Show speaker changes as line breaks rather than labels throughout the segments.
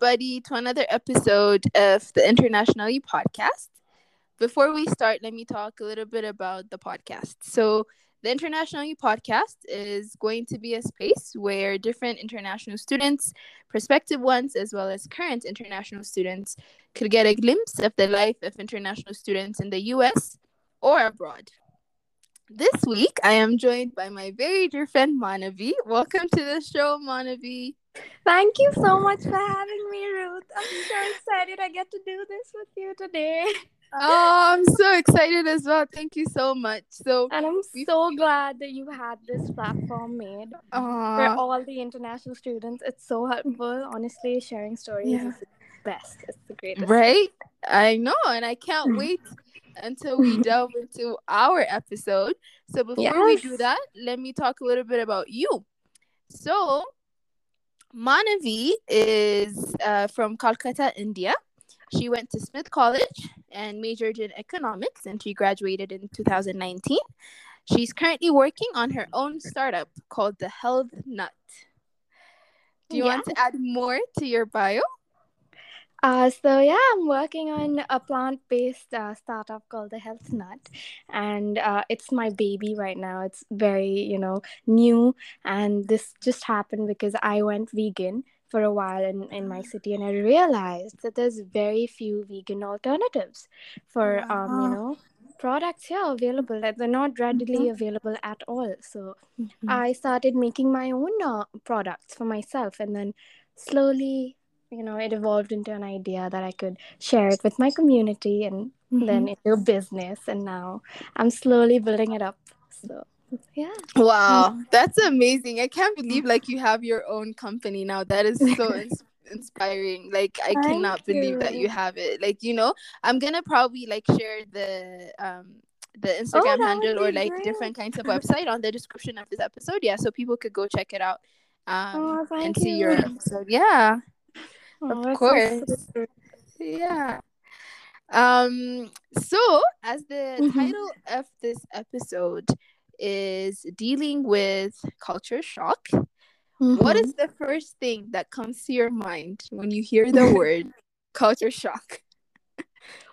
Everybody, to another episode of the International You podcast. Before we start, let me talk a little bit about the podcast. So, the International You podcast is going to be a space where different international students, prospective ones, as well as current international students, could get a glimpse of the life of international students in the US or abroad. This week, I am joined by my very dear friend Manavi. Welcome to the show, Manavi.
Thank you so much for having me, Ruth. I'm so excited I get to do this with you today.
Oh, I'm so excited as well. Thank you so much. So,
and I'm so glad that you had this platform made for all the international students. It's so helpful. Honestly, sharing stories yeah. is the best. It's the greatest.
Right? I know, and I can't mm-hmm. wait until we delve into our episode. So before yes. we do that, let me talk a little bit about you. So Manavi is uh, from Calcutta, India. She went to Smith College and majored in economics, and she graduated in 2019. She's currently working on her own startup called the Health Nut. Do you yeah. want to add more to your bio?
Uh, so yeah, I'm working on a plant-based uh, startup called the Health Nut, and uh, it's my baby right now. It's very you know new, and this just happened because I went vegan for a while in, in my city, and I realized that there's very few vegan alternatives for wow. um you know products here available that they're not readily mm-hmm. available at all. So mm-hmm. I started making my own uh, products for myself, and then slowly you know it evolved into an idea that i could share it with my community and mm-hmm. then into a business and now i'm slowly building it up. So yeah.
Wow that's amazing. I can't believe like you have your own company now. That is so ins- inspiring. Like i Thank cannot you. believe that you have it. Like you know i'm gonna probably like share the um the oh, instagram oh, handle or like great. different kinds of website on the description of this episode. Yeah so people could go check it out um oh, and see you. your episode. Yeah Oh, of course. So yeah. Um so as the mm-hmm. title of this episode is dealing with culture shock, mm-hmm. what is the first thing that comes to your mind when you hear the word culture shock?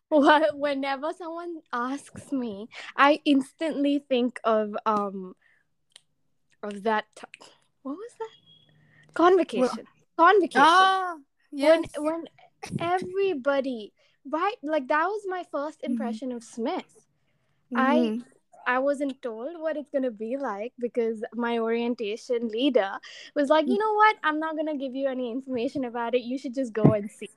Well, whenever someone asks me, I instantly think of um of that t- what was that? Convocation. Well, Convocation. Ah, Yes. When when everybody right like that was my first mm-hmm. impression mm-hmm. of Smith. Mm-hmm. I I wasn't told what it's gonna be like because my orientation leader was like, you mm. know what, I'm not gonna give you any information about it. You should just go and see.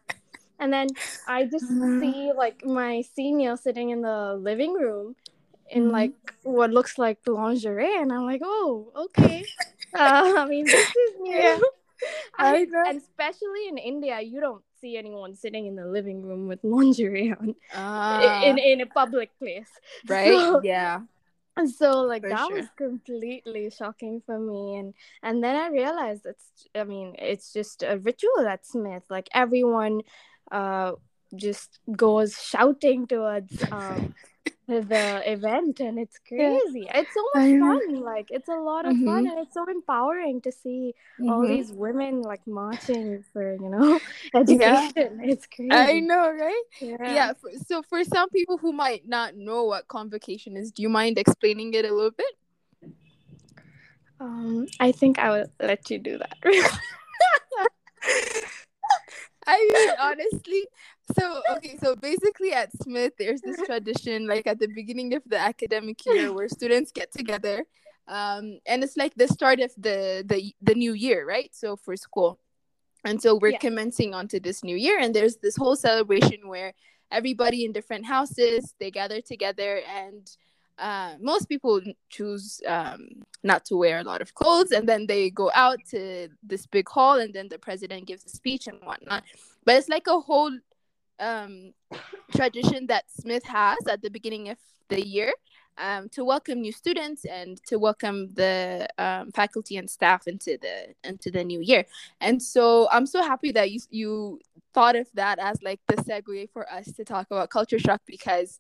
And then I just mm-hmm. see like my senior sitting in the living room in mm-hmm. like what looks like lingerie, and I'm like, oh, okay. Uh, I mean, this is new. Yeah. I know. And especially in India, you don't see anyone sitting in the living room with lingerie on uh, in, in a public place.
Right? So, yeah.
So like for that sure. was completely shocking for me and and then I realized it's I mean it's just a ritual at Smith like everyone uh just goes shouting towards um the event and it's crazy yeah. it's so much fun like it's a lot of mm-hmm. fun and it's so empowering to see mm-hmm. all these women like marching for you know education yeah. it's crazy i
know right yeah, yeah for, so for some people who might not know what convocation is do you mind explaining it a little bit
um i think i will let you do that
I mean, honestly, so okay, so basically at Smith, there's this tradition, like at the beginning of the academic year, where students get together, um, and it's like the start of the the the new year, right? So for school, and so we're yeah. commencing onto this new year, and there's this whole celebration where everybody in different houses they gather together and uh, most people choose um, not to wear a lot of clothes and then they go out to this big hall and then the president gives a speech and whatnot but it's like a whole um, tradition that smith has at the beginning of the year um, to welcome new students and to welcome the um, faculty and staff into the into the new year and so i'm so happy that you you thought of that as like the segue for us to talk about culture shock because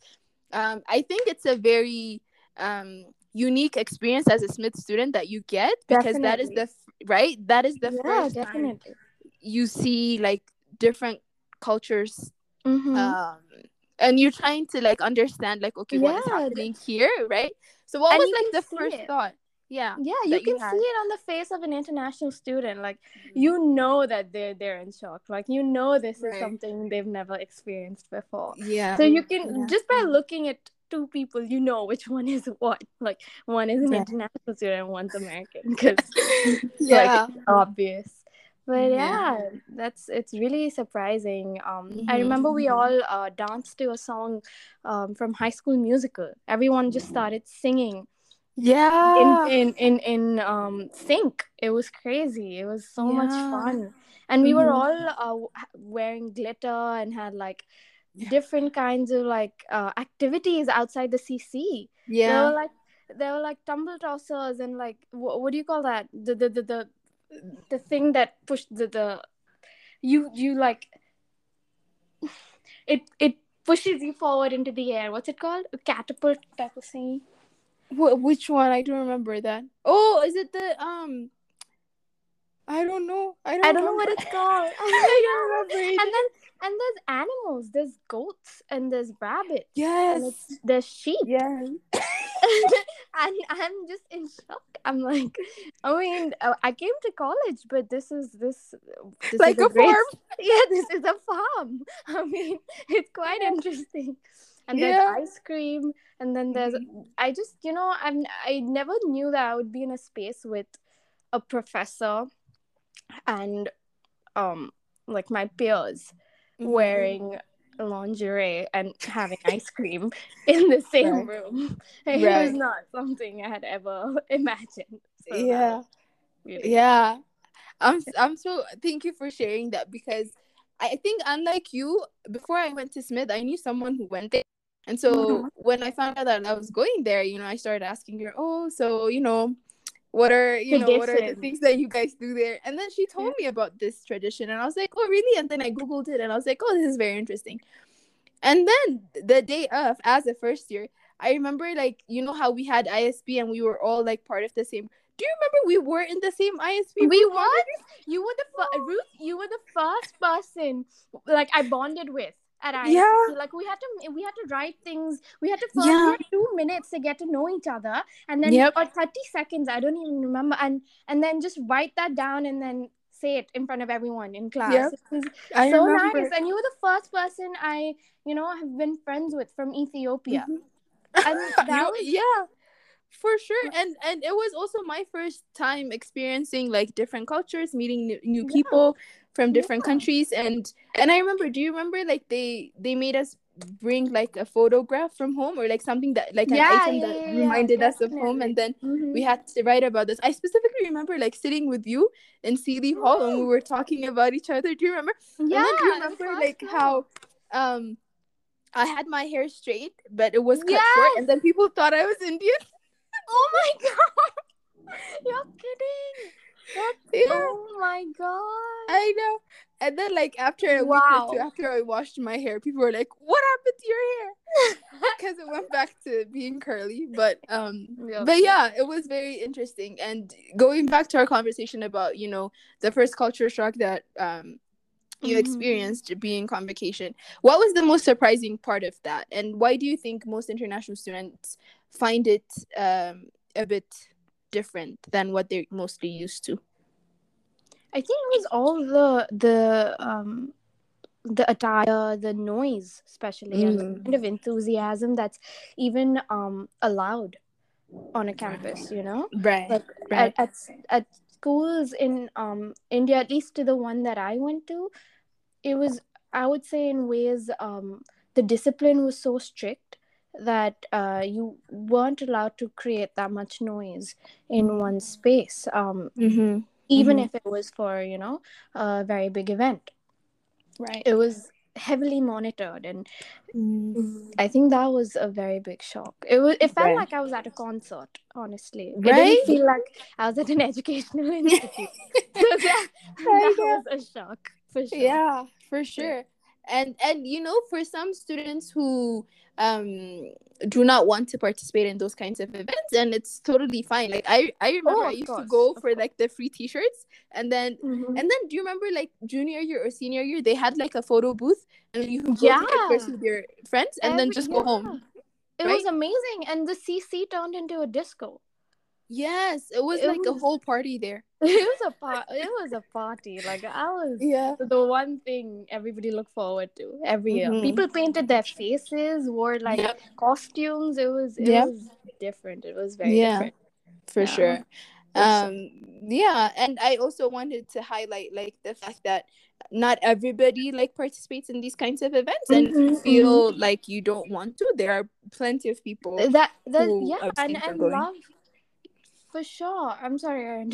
um, I think it's a very um, unique experience as a Smith student that you get because definitely. that is the right that is the yeah, first definitely. Time, you see like different cultures
Mhm.
um and you're trying to like understand like okay what is
Yeah,
happening here right? So what
And
was like the first
it.
thought? Yeah
yeah you
that you
can see it on the face of an international student like you know that they're they're in shock like you know this is something they've never experienced before.
Yeah.
So you can
Yeah.
just by looking at two people you know which one is what like one is an
Right.
international student and one's american because
yeah.
obvious but
Yeah.
yeah. that's it's really surprising. Um i
Mhm.
remember we all uh, danced to a song um, from high school musical. Everyone just started singing
yeah.
in in in, in um sync. It was crazy. It was so much fun. And we were
Mhm.
all uh, wearing glitter and had like different kinds of like uh, activities outside the cc there
yeah.
were like there were like tumble tossers and like what, what do you call that? The the the the, the thing that pushed the the you you like it it pushes you forward into the air what's it called a catapult type of thing
Wh- which one i don't remember that oh is it the um i don't know i don't,
I don't know what it's called.
I don't remember it.
and then and there's animals. There's goats and there's rabbits.
yes
And there's sheep.
yes
and I'm just in shock. I'm like, I mean, uh, I came to college, but this is this, this
like
is
a
great-
farm
Yeah, this is a farm. I mean, it's quite interesting. And
Yeah.
there's ice cream, and then there's.
Mm-hmm.
I just, you know, I'm. I never knew that I would be in a space with a professor, and um, like my peers
Mm-hmm.
wearing lingerie and having ice cream in the same
Right.
room. It was not something I had ever imagined. So
yeah
really
yeah i'm i'm so thank you for sharing that because i think unlike you before i went to smith i knew someone who went there and so
Mhm.
when i found out that i was going there you know i started asking her oh so you know what are you know what are the things that you guys do there? And then she told me about this tradition and i was like oh really? And then i googled it and i was like oh this is very interesting. And then the day of as a first year i remember like you know how we had isp and we were all like part of the same do you remember we were in the same isp
we what? You were the fir- Ruth. You were the first person like I bonded with at ISP.
Yeah.
Like we had to we had to write things. We had to first
Yeah.
had two minutes to get to know each other, and then
Yep.
or thirty seconds. I don't even remember. And and then just write that down and then say it in front of everyone in class.
Yep.
It was
I
so
remember.
nice. And you were the first person I you know have been friends with from Ethiopia.
Mhm.
And that was
yeah for sure and and it was also my first time experiencing like different cultures meeting new, new
Yeah.
From different
Yeah.
countries and and i remember do you remember like they they made us bring like a photograph from home or like something that like an
Yeah,
item
yeah,
that
yeah,
reminded us of home and then
Mhm.
we had to write about this i specifically remember like sitting with you in Seelye Hall and we were talking about each other do you remember
yeah.
do you remember
first
like how um I had my hair straight, but it was cut
Yes!
short, and then people thought I was Indian.
Oh my god! You're kidding!
Yeah,
Oh my god!
I know. And then, like after a week
Wow.
or two after I washed my hair, people were like, "What happened to your hair?" Because it went back to being curly. But um,
Yeah.
but yeah, it was very interesting. And going back to our conversation about you know the first culture shock that um you
Mhm.
experienced being convocation, what was the most surprising part of that, and why do you think most international students find it um a bit different than what they're mostly used to?
I think it was all the the um the attire, the noise, especially, and the
Mm.
kind of enthusiasm that's even um allowed on a campus. You know,
Right.
like
Right.
at, at at schools in um India, at least to the one that I went to, it was I would say in ways um the discipline was so strict that uh you weren't allowed to create that much noise in one space um
mm-hmm.
even
Mhm.
if it was for you know a very big event
Right.
it was heavily monitored and
Mm.
i think that was a very big shock it was it felt
Right.
like i was at a concert honestly it
Right?
didn't feel like i was at an educational institute so that, that was a shock for sure
Yeah, for sure. And and you know for some students who um do not want to participate in those kinds of events and it's totally fine like i i remember
Oh,
i used to go for like the free t-shirts and then
Mhm.
and then do you remember like junior year or senior year they had like a photo booth and you could go take pictures
Yeah.
with your friends and then just go home
It
right?
was amazing, and the CC turned into a disco.
Yes it was
It
like a whole party there
It was a par- It was a party. Like I was
yeah
the one thing everybody looked forward to every year.
Mhm.
People painted their faces, wore like
Yep.
costumes. It was it
Yep.
was different. It was very
Yeah.
different.
for
Yeah.
sure um yeah and i also wanted to highlight like the fact that not everybody like participates in these kinds of events and
Mhm,
feel like you don't want to there are plenty of people
That that yeah, and and love for sure. I'm sorry, Aaron.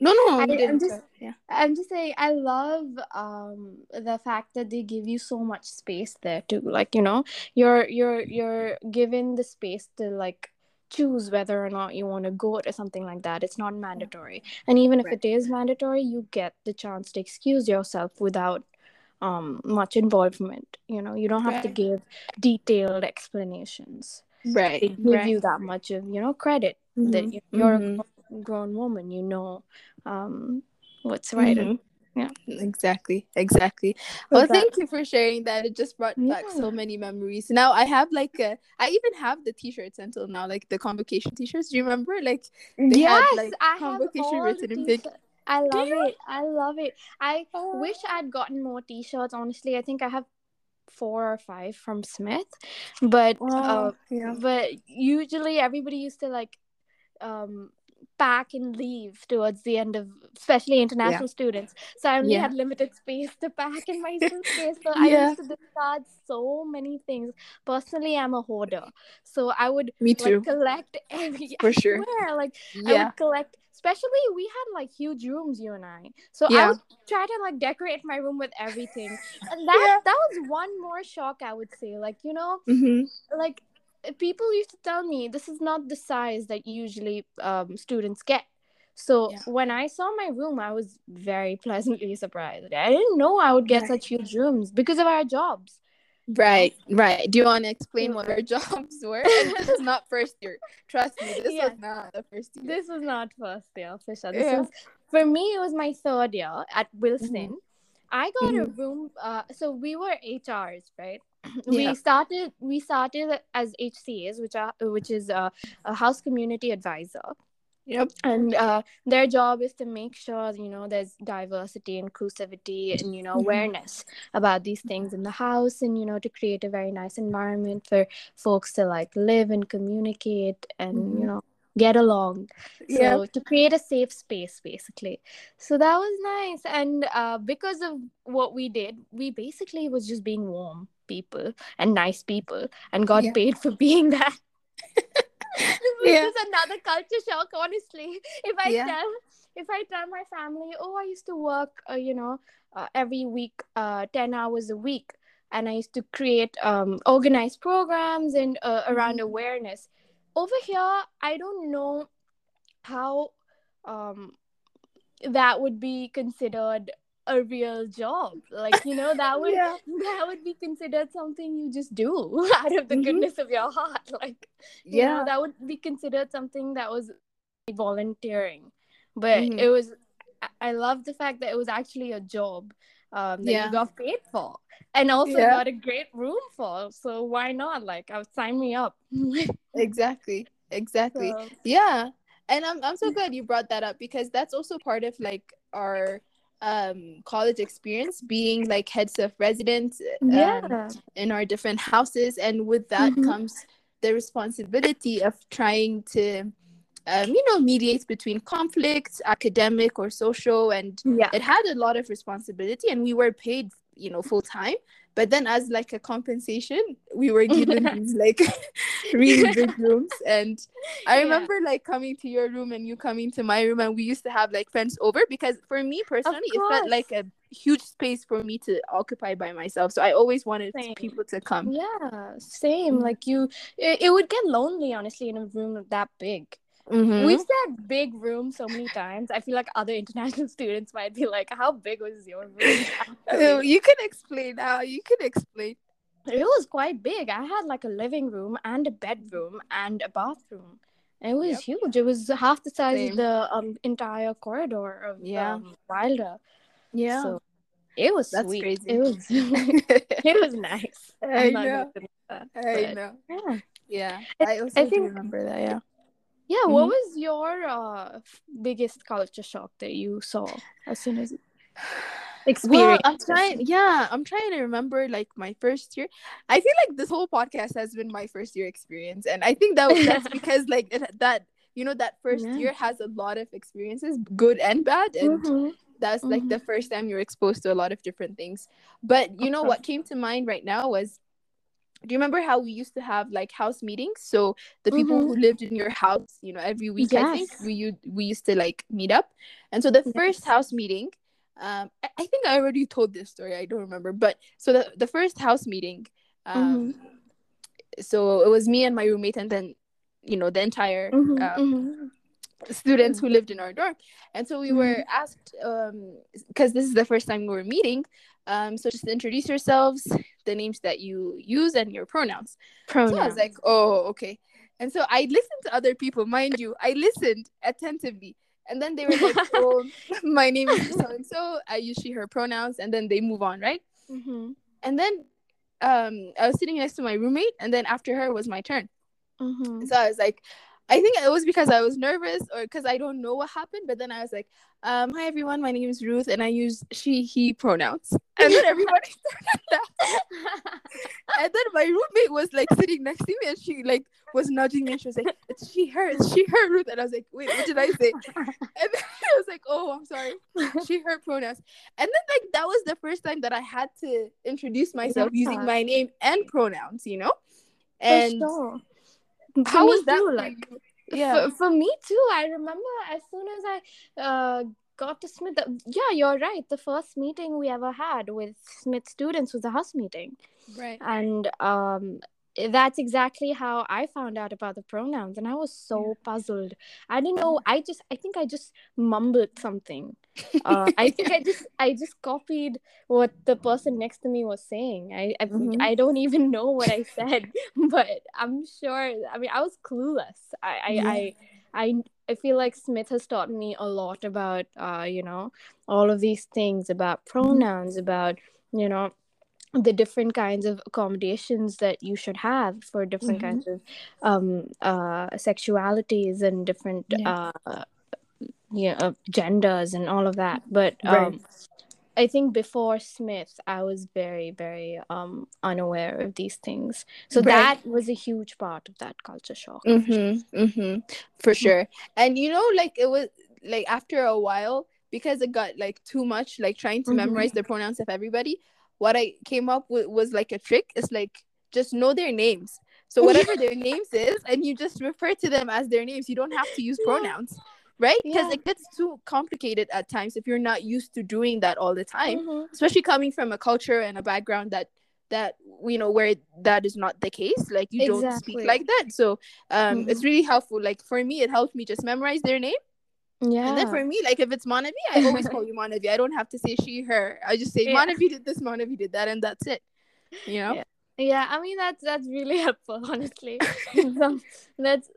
no no
I, I'm just-
yeah
I'm just saying I love um the fact that they give you so much space there too. Like, you know, you're you're you're given the space to like choose whether or not you want to go to something like that. It's not mandatory. And even if
Right.
it is mandatory, you get the chance to excuse yourself without um much involvement. You know, you don't have to give detailed explanations.
right
They give
right
you that much of, you know, credit that
Mhm,
you- you're
mhm,
a grown- woman, you know um what's right and
mhm.
yeah.
exactly exactly well
that-
thank you for sharing that it just brought back
Yeah.
so many memories now i have like a i even have the t-shirts until now like the convocation t-shirts do you remember like they had,
yes,
like,
I have
convocation
all
written in big-.
I love it. I love it. I
Oh.
wish I'd gotten more t-shirts. Honestly, I think I have four or five from Smith, but uh,
yeah
but usually everybody used to like um pack and leave towards the end of especially international students. So i only
Yeah.
had limited space to pack in my suitcase so i used to discard so many things. Personally i'm a hoarder. So i would
me too.
like collect every
For sure.
swear, like I
yeah.
would collect especially we had like huge rooms you and I. So I would try to like decorate my room with everything. And that
Yeah.
that was one more shock I would say. Like you know
hmm
like people used to tell me this is not the size that usually um, students get. So
Yeah.
when i saw my room i was very pleasantly surprised. I didn't know i would get
Right.
such huge rooms because of our jobs.
Right right. Do you want to explain what our jobs were? This is not first year. Trust me this
Yeah.
was not the first year.
This was not first year for sure. This
Yeah.
was for me it was my third year at wilson. I got a room uh, so we were hrs right we
Yeah.
started we started as hcas which are which is a, a house community advisor.
Yep.
And uh, their job is to make sure you know there's diversity inclusivity and you know
Mhm.
awareness about these things in the house and you know to create a very nice environment for folks to like live and communicate and
Mhm.
you know get along. So
yeah
to create a safe space basically. So that was nice. And uh, because of what we did we basically was just being warm people and nice people and got
Yeah.
paid for being that which
Yeah.
is another culture shock honestly if i
Yeah.
tell if i tell my family oh i used to work uh, you know uh, every week uh, 10 hours a week and i used to create um, organized programs and uh, around
Mhm.
awareness over here i don't know how um, that would be considered a real job. Like you know that would
yeah.
that would be considered something you just do out of the
Mhm.
goodness of your heart. Like you
yeah.
know, that would be considered something that was volunteering. But
Mhm.
it was I- i love the fact that it was actually a job um, that
Yeah.
you got paid for and also
Yeah.
got a great room for. So why not? Like i would sign me up.
Exactly. Exactly.
So,
yeah. And i'm i'm so glad you brought that up because that's also part of like our um college experience being like heads of residence um,
yeah.
in our different houses. And with that
Mhm.
comes the responsibility of trying to um, you know mediate between conflicts academic or social. And
yeah.
it had a lot of responsibility. And we were paid you know full time but then as like a compensation we were given these like really big rooms and i
Yeah.
remember like coming to your room and you coming to my room and we used to have like friends over because for me personally it felt like a huge space for me to occupy by myself so i always wanted
Same.
people to come
yeah same
Mhm.
like you it, it would get lonely honestly in a room that big
Mhm.
We've said big room so many times. I feel like other international students might be like, "How big was your room?"
You can explain now. You can explain.
it was quite big. I had like a living room and a bedroom and a bathroom. It was
Yep.
huge. It was half the size
Same.
of the um, entire corridor of
Yeah.
um, Wilder.
Yeah.
So it was
That's
sweet.
crazy.
It was it was nice.
I know.
that,
I
but
know.
Yeah.
Yeah.
I-
I also
I think-
remember that. Yeah.
Yeah, what
Mhm.
was your uh, biggest culture shock that you saw as soon as
Well,
experience?
I'm trying. Yeah, I'm trying to remember like my first year. I feel like this whole podcast has been my first year experience, and I think that that's because like it, that you know that first
Yeah.
year has a lot of experiences, good and bad, and
Mhm.
that's like the first time you're exposed to a lot of different things. But you know what came to mind right now was. Do you remember how we used to have like house meetings? So the people
Mhm.
who lived in your house, you know, every week, I think we we used to like meet up. And so the first house meeting, um, I, I think I already told this story. I don't remember, but so the the first house meeting, um, so it was me and my roommate, and then you know the entire
Mhm,
um, students who lived in our dorm. And so we were asked, um, because this is the first time we were meeting, um, so just introduce yourselves, the names that you use, and your pronouns. So I was
Pronouns.
like, oh, okay. And so I listened to other people, mind you, I listened attentively. And then they were like, oh, my name is so and so. I use she, her pronouns. And then they move on, right?
Mhm,
And then um, I was sitting next to my roommate. And then after her was my turn.
mhm.
So I was like, I think it was because I was nervous or because I don't know what happened. But then I was like, um, hi everyone, my name is Ruth and I use she, he pronouns. And then everybody started laughing. And then my roommate was like sitting next to me and she like was nudging me and she was like, It's she, her, it's she, her, Ruth. And I was like, Wait, what did I say? And then I was like, Oh, I'm sorry. She, her pronouns. And then like that was the first time that I had to introduce myself using my name and pronouns, you know?
For
And
sure.
how was that?
too, like?
Yeah.
for, for me too i remember as soon as i uh, got to smith yeah you're right the first meeting we ever had with smith students was a house meeting
Right.
and um that's exactly how i found out about the pronouns and i was so puzzled i didn't know i just i think i just mumbled something uh, i think i just i just copied what the person next to me was saying i I,
Mhm.
I don't even know what i said but i'm sure i mean i was clueless i i
Yeah.
I, I I feel like Smith has taught me a lot about uh you know all of these things about pronouns about you know the different kinds of accommodations that you should have for different
Mhm.
kinds of um uh sexualities and different
Yeah.
uh yeah uh, genders and all of that but
Right.
um I think before Smith, I was very, very um unaware of these things. So
Right.
that was a huge part of that culture shock.
Mm-hmm. Mm-hmm. For sure. And you know, like it was like after a while, because it got like too much, like trying to
Mhm.
memorize the pronouns of everybody, what I came up with was like a trick. It's like just know their names. So whatever their names is, and you just refer to them as their names. You don't have to use pronouns. Right? Because
Yeah.
it gets too complicated at times if you're not used to doing that all the time.
Mhm.
especially coming from a culture and a background that that you know where that is not the case like you don't speak like that so um it's
Mhm.
really helpful like for me it helped me just memorize their name
Yeah.
and then for me like if it's Manavi I always call you Manavi I don't have to say she her I just say
Yeah.
Manavi did this Manavi did that and that's it you know
Yeah. Yeah, I mean that's that's really helpful, honestly. so that's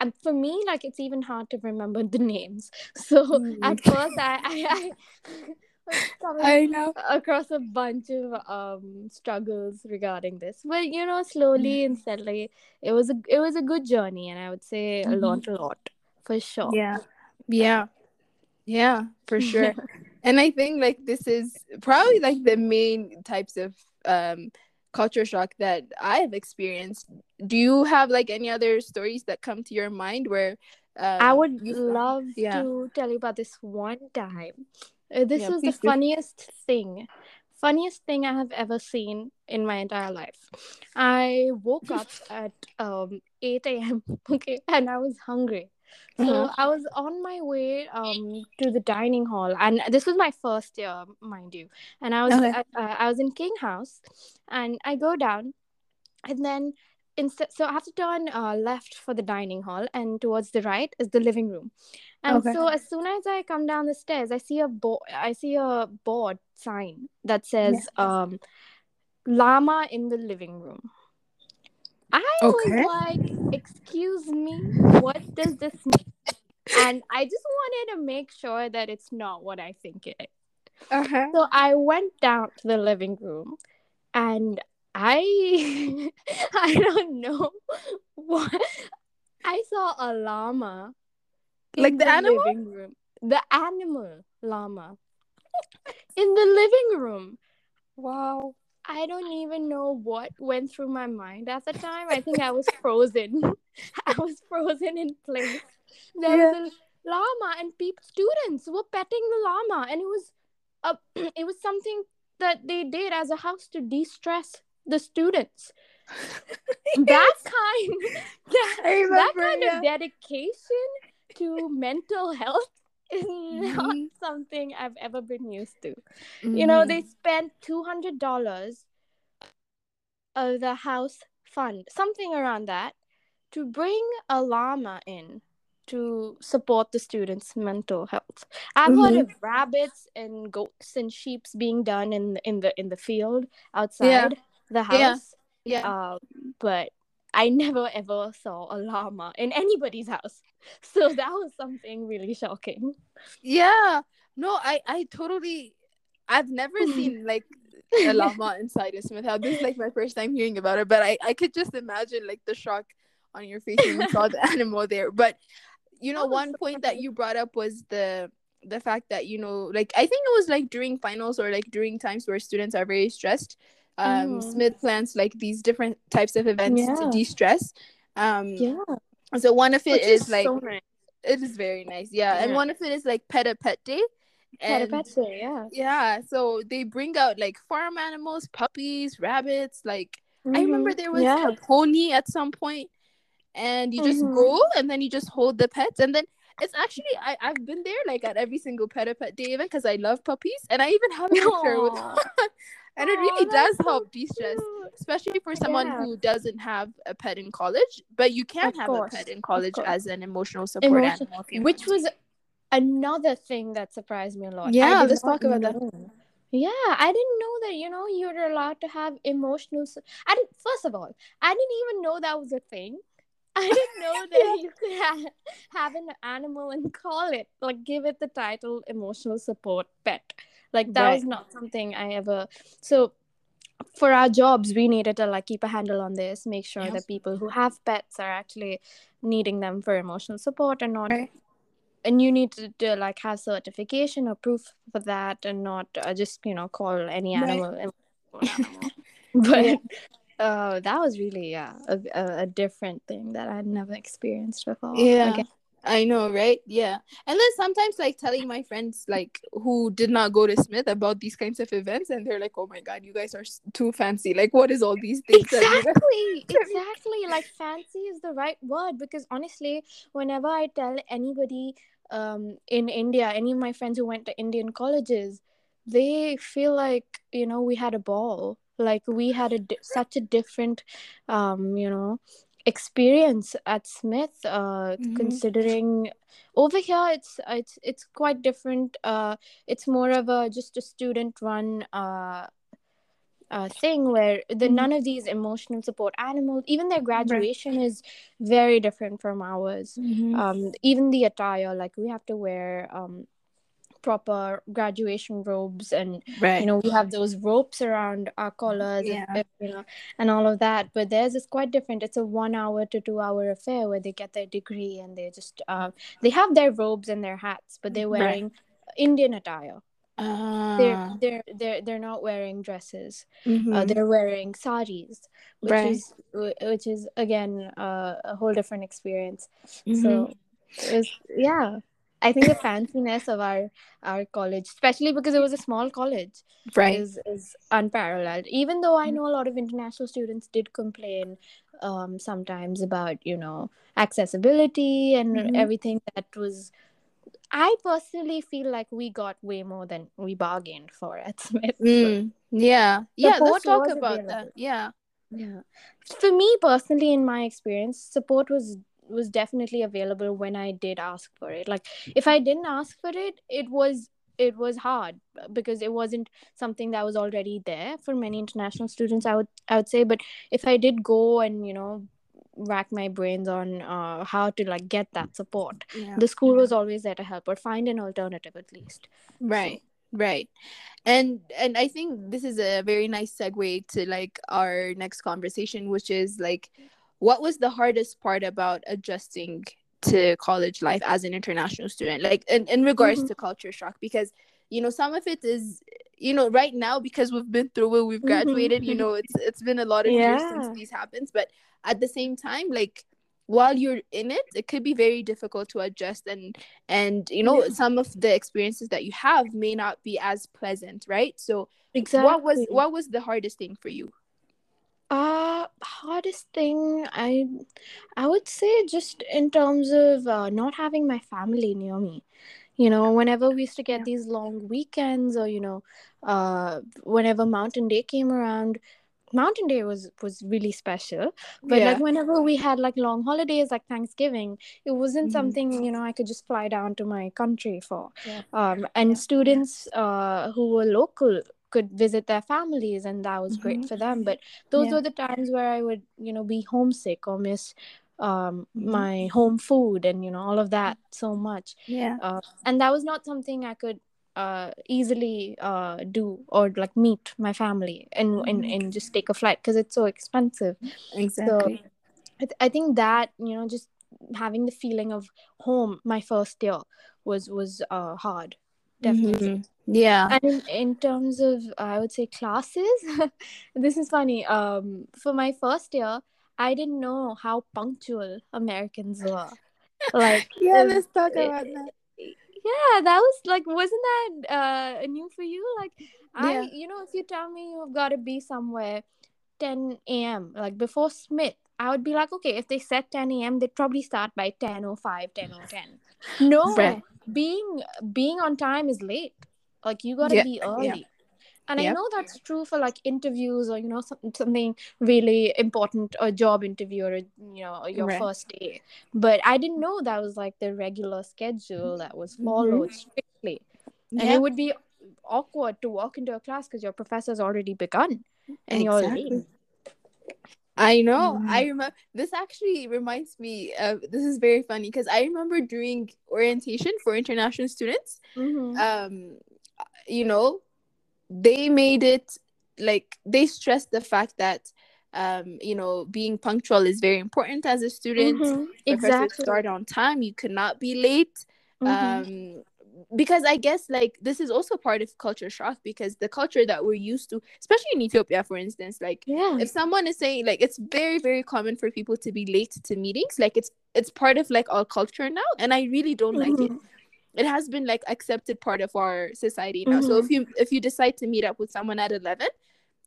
and for me, like it's even hard to remember the names. So
Mm.
at first, I I, I
I know
across a bunch of um struggles regarding this but you know slowly and steadily it was a it was a good journey and i would say i
Mhm.
learned a lot for sure
yeah yeah yeah for sure and i think like this is probably like the main types of um culture shock that i've experienced do you have like any other stories that come to your mind where um,
i would love
yeah.
to tell you about this one time Uh, this
Yeah,
was the
please do.
funniest thing funniest thing i have ever seen in my entire life i woke up at um 8 a.m okay and i was hungry so
Uh-huh.
I was on my way um to the dining hall, and this was my first year, mind you. And I was
Okay.
I, uh, I was in King House, and I go down, and then instead so i have to turn uh, left for the dining hall and towards the right is the living room and
Okay.
so as soon as i come down the stairs i see a board i see a board sign that says um llama in the living room i
Okay.
was like excuse me what does this mean and i just wanted to make sure that it's not what i think it is
Uh-huh.
so I went down to the living room and I I don't know what I saw a llama
Like the animal?
living room. The animal llama in the living room.
Wow.
I don't even know what went through my mind at the time. I think I was frozen. I was frozen in place. There was a llama and people students were petting the llama and it was a it was something that they did as a house to de-stress the students. that kind that, that kind
yeah.
of dedication to mental health is not
Mhm.
something I've ever been used to you know they spent $200 of the house fund something around that to bring a llama in to support the students mental health i've heard of rabbits and goats and sheeps being done in in the in the field outside the
Yeah.
house
yeah.
uh, but i never ever saw a llama in anybody's house so that was something really shocking
Yeah. No, I I totally I've never seen like a llama inside a Smith house. This is like my first time hearing about it, but I I could just imagine like the shock on your face when you saw the animal there. But you know, one point that you brought up was the the fact that you know, like I think it was like during finals or like during times where students are very stressed. Um,
Mhm.
Smith plans like these different types of events to de-stress. Um,
yeah
so one of it
Which
is,
is
like
nice.
it is very nice, yeah. And one of it is like pet a pet day.
Pet a
And
pet day, yeah.
yeah, so they bring out like farm animals, puppies, rabbits. Like I remember there was
yeah.
a pony at some point, and you just
Mhm.
go and then you just hold the pets, and then it's actually I I've been there like at every single pet a pet day event because I love puppies, and I even have a picture with
Aw.
one, and it really oh,
Aw,
does
so
help de-stress. Especially for someone
Yeah.
who doesn't have a pet in college, but you can
Of
have
course,
a pet in college as an emotional support
Emotion-
animal.
Which was another thing that surprised me a lot.
Yeah, let's talk about that.
Yeah, I didn't know that you know you're allowed to have emotional. su- I didn't. First of all, I didn't even know that was a thing. I didn't know that you could have, have an animal and call it like give it the title emotional support pet. Like that was not something I ever. So for our jobs, we needed to like keep a handle on this, make sure
Yes.
that people who have pets are actually needing them for emotional support and not
Right.
and you need to, to like have certification or proof for that and not uh, just you know call any animal an animal. but uh, that was really yeah a, a, a different thing that i'd never experienced before
Yeah.
Again,
I know, right? Yeah. And then sometimes like telling my friends like who did not go to Smith about these kinds of events and they're like, "Oh my god, you guys are too fancy. Like what is all these things?" that you guys-"
exactly exactly like fancy is the right word because honestly whenever i tell anybody um in india any of my friends who went to indian colleges they feel like you know we had a ball like we had a di- such a different um you know experience at smith uh
Mhm.
considering over here it's it's it's quite different uh it's more of a just a student run uh uh, thing where the
Mhm.
none of these emotional support animals even their graduation is very different from ours
Mhm.
um even the attire like we have to wear um proper graduation robes and
right.
you know we have those ropes around our collars
Yeah.
if, you know and all of that but theirs is quite different it's a one hour to two hour affair where they get their degree and they just uh, they have their robes and their hats but they're
Right.
wearing indian attire they're
Ah.
they're they're they're not wearing dresses uh,
Mhm.
they're wearing saris which
Right.
is which is again uh, a whole different experience
Mhm.
so was yeah i think the fanciness of our our college especially because it was a small college
right.
is is unparalleled even though i know a lot of international students did complain um sometimes about you know accessibility and
Mhm.
everything that was i personally feel like we got way more than we bargained for at smith
Mm. Yeah. Yeah, let's talk about that. Yeah.
Yeah. For me personally, in my experience, support was was definitely available when I did ask for it. Like if I didn't ask for it, it was it was hard because it wasn't something that was already there for many international students i would i would say but if i did go and you know rack my brains on uh, how to like get that support
Yeah.
the school was always there to help or find an alternative at least
Right. Right. And and I think this is a very nice segue to like our next conversation, which is like what was the hardest part about adjusting to college life as an international student? Like in, in regards
Mhm.
to culture shock, because you know, some of it is you know, right now because we've been through it, we've graduated, you know, it's it's been a lot of years since these happens. But at the same time, like while you're in it, it could be very difficult to adjust and and you know
Yeah.
some of the experiences that you have may not be as pleasant right so
exactly
what was what was the hardest thing for you
Uh, hardest thing I I would say just in terms of uh, not having my family near me. You know, whenever we used to get these long weekends or you know, uh whenever Mountain Day came around, Mountain Day was was really special. But
yeah
like whenever we had like long holidays like Thanksgiving, it wasn't
Mhm.
something, you know, I could just fly down to my country for.
Yeah.
Um and
Yeah.
students uh who were local could visit their families and that was great
Mhm.
for them. But those
Yeah.
were the times where I would, you know, be homesick or miss um
Mhm.
my home food and you know all of that so much.
yeah
Uh, and that was not something I could uh easily uh do or like meet my family and and, and just take a flight because it's so expensive.
exactly
I, th- I think that you know just having the feeling of home my first year was was uh hard definitely
Mhm. Yeah.
And in, in terms of i would say classes this is funny um for my first year i didn't know how punctual americans were. Like
yeah let's talk about that.
yeah that was like wasn't that uh new for you? Like i
Yeah.
you know if you tell me you've got to be somewhere 10 a.m like before smith i would be like okay if they said 10 a.m they'd probably start by 10.05 10.10 no
Right.
being being on time is late like you gotta
Yeah,
be
yeah.
early and i know that's true for like interviews or you know some, something really important a job interview or you know your
Right.
first day but i didn't know that was like the regular schedule that was
Mhm.
followed strictly and
yeah
it would be awkward to walk into a class because your professor's already begun and you're late
I know.
Mm.
I remember. This actually reminds me. Of, this is very funny because I remember doing orientation for international students.
Mhm.
um you know they made it like they stressed the fact that um you know being punctual is very important as a student
Mhm.
Professors
exactly
start on time you cannot be late
Mhm.
um because i guess like this is also part of culture shock because the culture that we're used to especially in ethiopia for instance like
yeah
if someone is saying like it's very very common for people to be late to meetings like it's it's part of like our culture now and i really don't like it
Mhm.
It has been like accepted part of our society now. So if you if you decide to meet up with someone at eleven,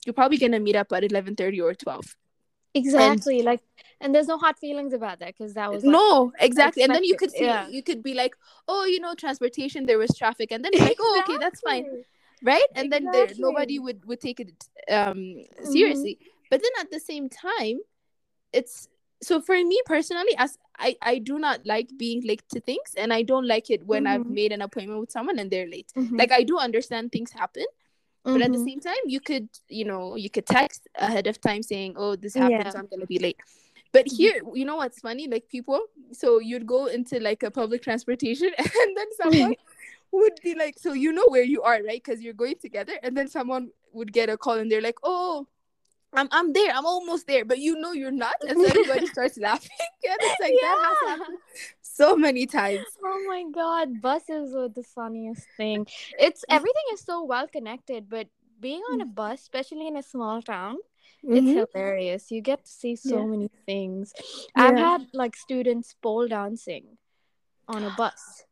you're probably gonna meet up at eleven thirty or twelve.
exactly like and there's no hard feelings about that because that was like,
no, exactly. And then you could see
yeah.
you could be like, oh, you know, transportation, there was traffic, and then you're like, oh, okay, that's fine, right? And then there, nobody would would take it um seriously. But then at the same time, it's so for me personally, as I I do not like being late to things, and I don't like it when I've
Mhm.
made an appointment with someone and they're late.
Mhm.
Like I do understand things happen, but at the
Mhm.
same time you could you know you could text ahead of time saying oh this happened
Yeah.
so i'm gonna be late but here you know what's funny like people so you'd go into like a public transportation and then someone would be like so you know where you are right because you're going together and then someone would get a call and they're like oh I'm, I'm there i'm almost there but you know you're not and so everybody starts laughing and it's like that has
Yeah.
happened so many times
Oh my god, buses were the funniest thing. It's everything is so well connected, but being on a bus, especially in a small town, it's
Mhm.
hilarious. You get to see so
Yeah.
many things. I've had like students pole dancing on a bus.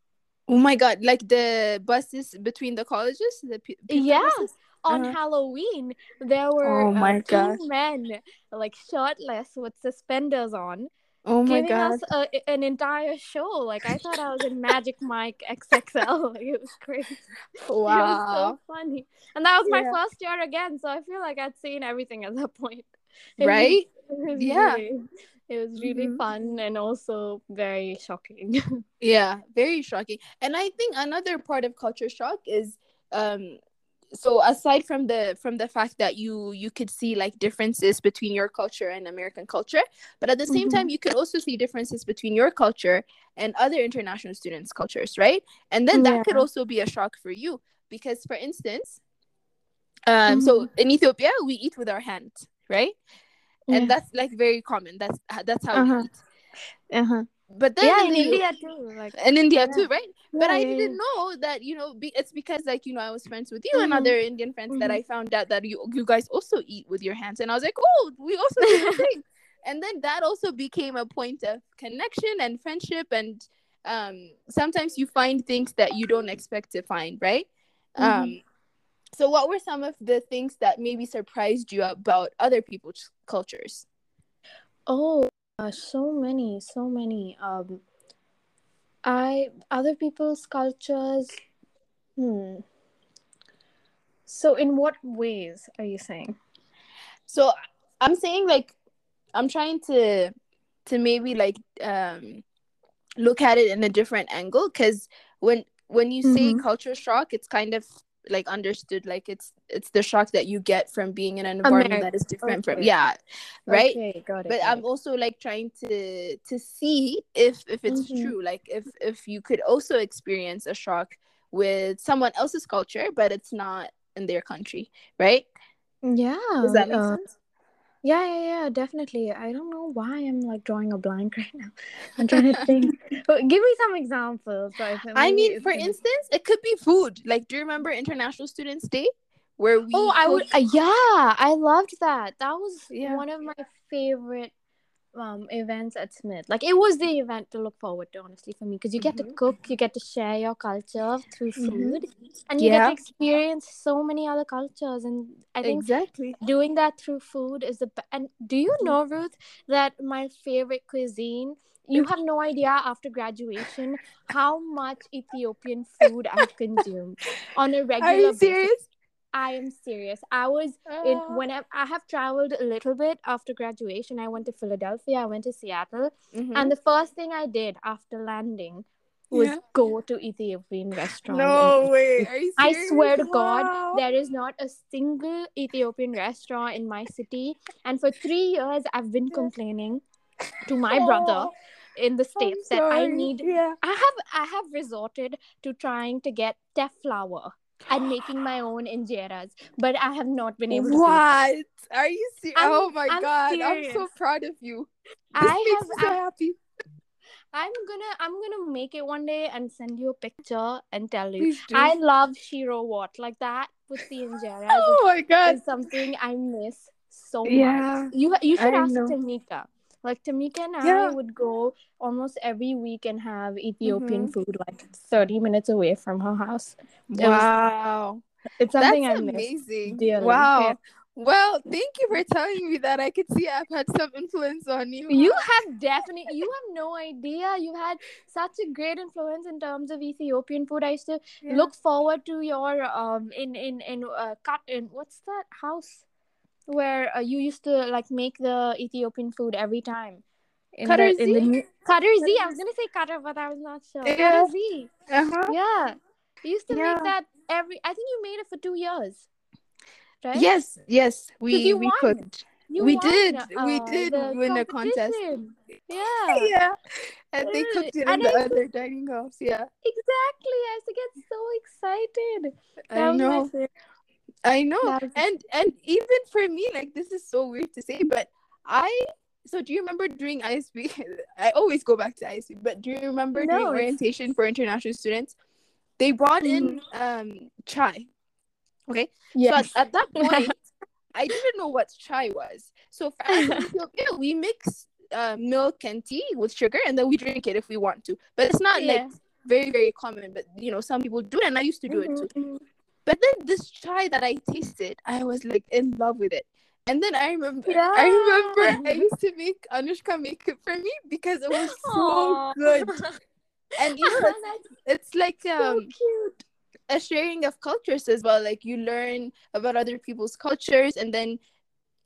oh my god like the buses between the colleges the pupil
Yeah.
buses?
On
Uh-huh.
Halloween, there were
Oh my
uh, two men like shirtless with suspenders on,
oh my
giving
god
us a, an entire show. Like I thought I was in Magic Mike XXL. Like, it was crazy. It was
wow
so funny. And that was my
Yeah.
first year again, so I feel like I'd seen everything at that point. It was-
right?
it was
Yeah.
really- it was really
Mhm.
fun and also very shocking.
Yeah, very shocking. And I think another part of culture shock is um so aside from the from the fact that you you could see like differences between your culture and American culture, but at the same
Mhm.
time you could also see differences between your culture and other international students' cultures, right? And then that could also be a shock for you because for instance, um so in Ethiopia we eat with our hands, right? And that's like very common. That's that's how
Uh-huh.
we eat.
uh-huh.
But then
Yeah,
in
in India too. Like
in India
Yeah.
too, right? but I
yeah,
didn't know that you know be, it's because like you know I was friends with you and
Mhm.
other Indian friends that
Mhm.
I found out that you you guys also eat with your hands and I was like oh we also do the same and then that also became a point of connection and friendship and um sometimes you find things that you don't expect to find right
Mhm.
um so what were some of the things that maybe surprised you about other people's cultures
Oh, uh, so many, so many. Um, I other people's cultures. Hmm. So, in what ways are you saying?
so i'm saying like i'm trying to to maybe like um look at it in a different angle because when when you say
Mhm.
culture shock it's kind of like understood like it's it's the shock that you get from being in an environment that is different from yeah right
Okay, got it.
but
got
i'm
it.
also like trying to to see if if it's
Mhm.
true like if if you could also experience a shock with someone else's culture but it's not in their country right
yeah.
does that make
uh,
sense
Yeah, yeah, yeah, definitely. I don't know why I'm like drawing a blank right now. I'm trying to think. But give me some examples. So if
I mean, for
gonna-
instance, it could be food. Like, do you remember International Students Day, where we?
Oh, I would. Uh, yeah, I loved that. That was
Yeah.
one of my favorite um events at Smith. Like it was the event to look forward to, honestly, for me, because you get
Mhm.
to cook, you get to share your culture through
Mhm.
food, and you get to experience so many other cultures. And I think
exactly.
doing that through food is the be- and do you
Mhm.
know ruth that my favorite cuisine you have no idea after graduation how much ethiopian food i've consumed on a regular.
Are you
basis
serious?
I am serious i was in
Uh,
when I, I have traveled a little bit after graduation i went to philadelphia i went to seattle
mhm.
and the first thing i did after landing was
Yeah.
go to ethiopian restaurant
no way. Are you
I swear to God,
Wow.
there is not a single Ethiopian restaurant in my city. And for three years, I've been complaining to my brother
Oh,
in the states that I need.
Yeah.
I have I have resorted to trying to get teff flour and making my own injeras, but I have not been able to.
What? Are you serious? Oh my
I'm
god! I'm so proud of you. This
I have.
so
I,
happy.
I'm gonna I'm gonna make it one day and send you a picture and tell you. I love Shiro Wat like that with the injeras.
oh my god.
is something I miss so
Yeah.
much. You you should
I
ask
know.
Tamika. Like Tamika and I would go almost every week and have Ethiopian
Mhm.
food like 30 minutes away from her house. was-
Wow.
It's something
That's
I
amazing.
dearly.
Wow.
Yeah.
Well, thank you for telling me that. I could see I've had some influence on you.
You have definitely you have no idea. You had such a great influence in terms of Ethiopian food. I used to
Yeah.
look forward to your um in in in uh cut in what's that house where uh, you used to like make the Ethiopian food every time. In
Cutter
the, in the new Cutter Z. I was gonna say Cutter, but I was not sure.
Yeah.
Cutter Z.
Uh-huh.
Yeah, you used to
Yeah.
make that every. I think you made it for two years, right?
Yes, yes. We we
won.
could.
You
we
won,
did. We
uh,
did
the
win a contest.
Yeah.
Yeah. And they cooked it in
and
the
I-
other dining house. Yeah.
Exactly. I used to get so excited. That
I know. I know.
Was-
And and even for me, like this is so weird to say, but I so do you remember during ISB? I always go back to ISB, but do you remember
No,
during orientation for international students? They brought in
Mm-hmm.
um chai. Okay.
Yes.
So at, at that point, I didn't know what chai was. So for us in Ethiopia, we mix uh, milk and tea with sugar, and then we drink it if we want to. But it's not like very very common. But you know, some people do it, and I used to do it too. But then this chai that I tasted, I was like in love with it. And then I remember, I remember I used to make Anushka make it for me because it was so
Aw.
good. And you know, it's, it's like
so
um
cute.
a sharing of cultures as well. Like you learn about other people's cultures, and then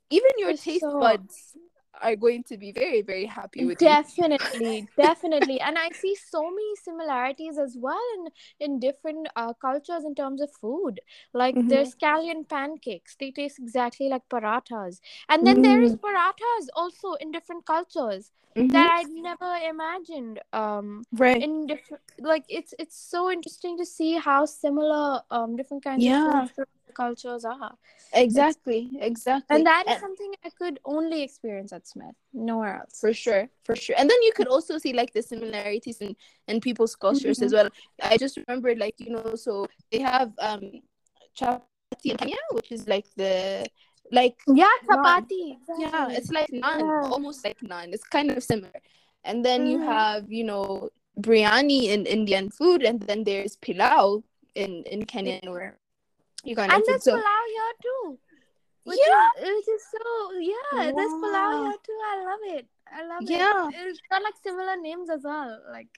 even your
It's
taste
so-
buds are going to be very very happy with
definitely definitely and i see so many similarities as well in in different uh, cultures in terms of food like
Mhm.
there's scallion pancakes they taste exactly like parathas and then there is parathas also in different cultures
Mhm.
that i'd never imagined um
right.
in different like it's it's so interesting to see how similar um different kinds
Yeah.
of from cultures are.
Exactly. Exactly.
and that is
And-
something i could only experience at smith nowhere else.
For sure for sure. And then you could also see like the similarities in in people's cultures as well. I just remembered like you know so they have um chapati in kenya which is like the like
yeah chapati
yeah it's like naan
Yeah.
almost like naan. It's kind of similar. And then you
Mhm.
have you know biryani in indian food and then there's pilau in in kenya where you got
and there's
so
palau here too which
Yeah.
is, which is so yeah there's palau
Wow.
here too i love it i love
Yeah.
it Yeah, it's got like similar names as well like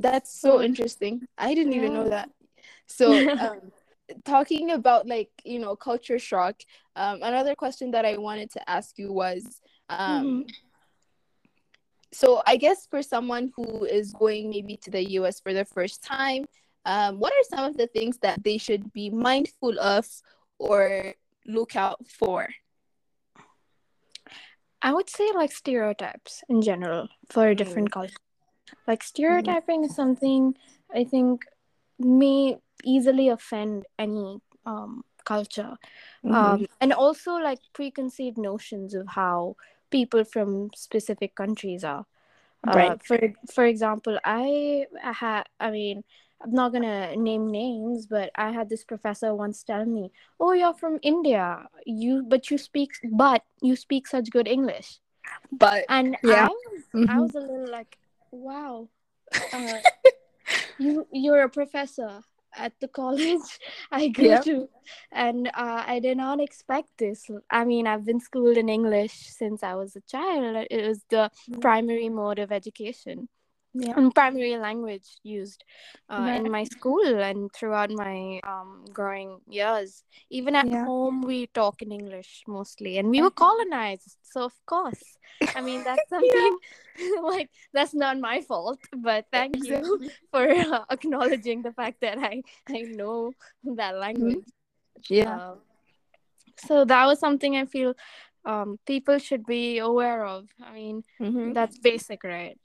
That's so interesting. I didn't even know that. So, um, talking about like you know culture shock. Um, another question that I wanted to ask you was, um,
Mhm.
so I guess for someone who is going maybe to the U.S. for the first time, um, what are some of the things that they should be mindful of or look out for?
I would say like stereotypes in general for a different culture. Like stereotyping is something I think may easily offend any um culture.
Mm-hmm.
Um and also like preconceived notions of how people from specific countries are. Uh,
Right.
for for example, I had I mean I'm not gonna name names, but I had this professor once tell me, "Oh, you're from India. You but you speak but you speak such good English."
but
And
Yeah.
I was I
Mhm.
was a little like, "Wow, uh, you you're a professor at the college I go
Yeah.
to, and uh, I did not expect this. I mean, I've been schooled in English since I was a child. It was the primary mode of education
yeah,
and primary language used uh,
Right.
in my school and throughout my um, growing years. Even at
Yeah.
home, we talk in English mostly, and we were colonized, so of course. I mean, that's something like that's not my fault, but thank you for uh, acknowledging the fact that I I know that language.
yeah,
Uh, so that was something I feel um, people should be aware of. I mean,
Mhm.
that's basic, right?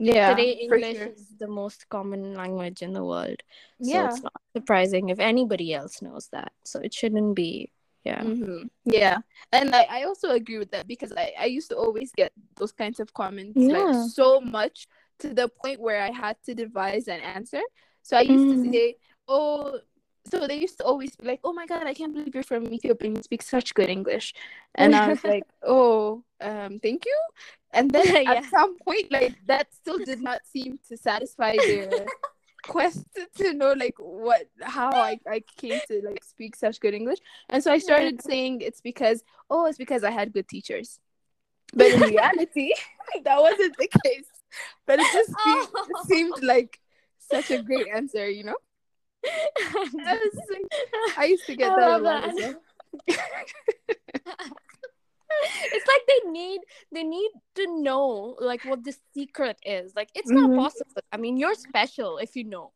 Yeah.
Today, English
sure.
is the most common language in the world. So
Yeah.
it's not surprising if anybody else knows that. So it shouldn't be. Yeah.
hmm Yeah, and I, I also agree with that because I, I used to always get those kinds of comments
Yeah.
like so much to the point where I had to devise an answer. So I used
Mm.
to say, oh, so they used to always be like, oh my god, I can't believe you're from Ethiopia and you speak such good English, and I was like, oh, um, thank you. And then
Yeah.
at some point, like that still did not seem to satisfy their quest to know like what how I, I came to like speak such good English. And so I mm-hmm. started saying it's because oh it's because I had good teachers. But in reality that wasn't the case. But it just seemed, it seemed like such a great answer, you know? I, was like- I used to get
I
that a lot
that.
as well.
It's like they need they need to know like what the secret is. Like it's not possible. I mean, you're special if you know.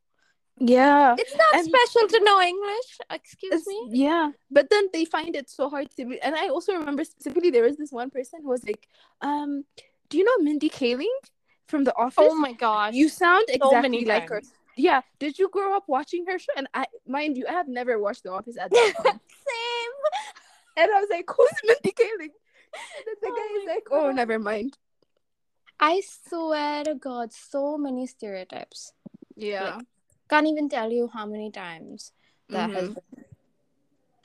Yeah.
It's not
And-
special to know English. Excuse me.
Yeah, but then they find it so hard to be. And I also remember specifically there was this one person who was like, um, "Do you know Mindy Kaling from The Office?
Oh my gosh.
you sound
so
exactly
many
like her." Yeah, did you grow up watching her show? And I, mind you, I have never watched The Office at that.
Same.
and I was like, "Who's Mindy Kaling?" The
Oh
guy is like, "Oh, never mind."
I swear to God, so many stereotypes.
Yeah,
Can't even tell you how many times that has
Mhm.
been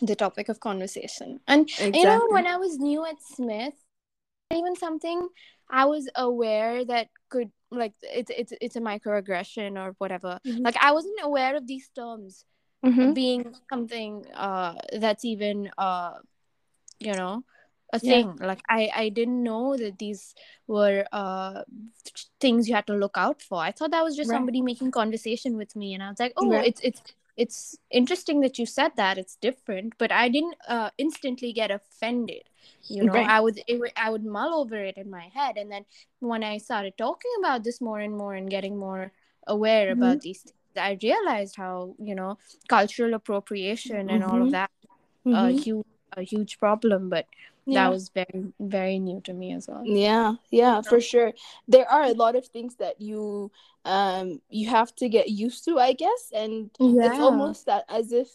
the topic of conversation. And
exactly.
you know, when I was new at Smith, even something I was aware that could like it's it's it's a microaggression or whatever.
Mhm.
Like I wasn't aware of these terms
Mhm.
being something uh that's even uh you know a
Yeah.
thing like i i didn't know that these were uh things you had to look out for i thought that was just
Right.
somebody making conversation with me and i was like oh
Right.
it's it's it's interesting that you said that it's different but i didn't uh instantly get offended you know
Right.
i would it, i would mull over it in my head and then when i started talking about this more and more and getting more aware
Mm-hmm.
about these things i realized how you know cultural appropriation and all of
Mhm.
that a
Mhm.
huge a huge problem but
Yeah.
that was very very new to me as well
Yeah, yeah, for sure. There are a lot of things that you um you have to get used to, I guess, and it's almost that as if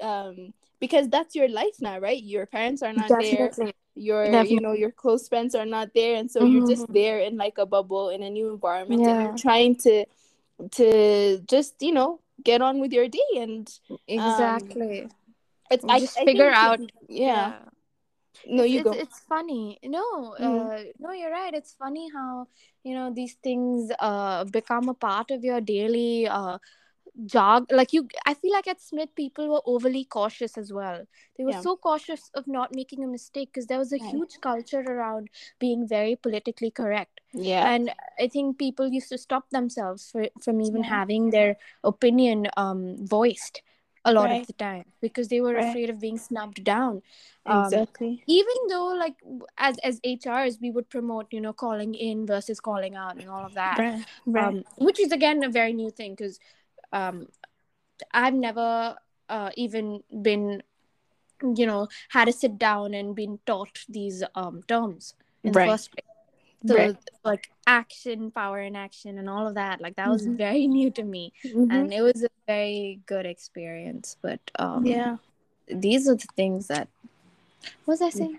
um because that's your life now, right? Your parents are not there.
definitely
Your you know your close friends are not there, and so you're just
Mhm.
there in like a bubble in a new environment, and you're trying to to just you know get on with your day, and
exactly
it's
just figure
think-
out
Yeah, no, you
it's,
go.
it's funny no
Mhm.
uh, no you're right it's funny how you know these things uh become a part of your daily uh jog like you i feel like at smith people were overly cautious as well they were
Yeah.
so cautious of not making a mistake because there was a
Right.
huge culture around being very politically correct
Yeah,
and i think people used to stop themselves for, from even
Yeah.
having their opinion um voiced a lot
Right.
of the time because they were
Right.
afraid of being snubbed down um,
exactly.
even though like as as hrs we would promote you know calling in versus calling out and all of that
Right, right.
um, which is again a very new thing because um, i've never uh, even been you know had to sit down and been taught these um, terms in
Right.
the first place so
Right.
like action power in action and all of that like that was
Mhm.
very new to me
Mhm.
and it was a very good experience but um
yeah.
these are the things that what was i saying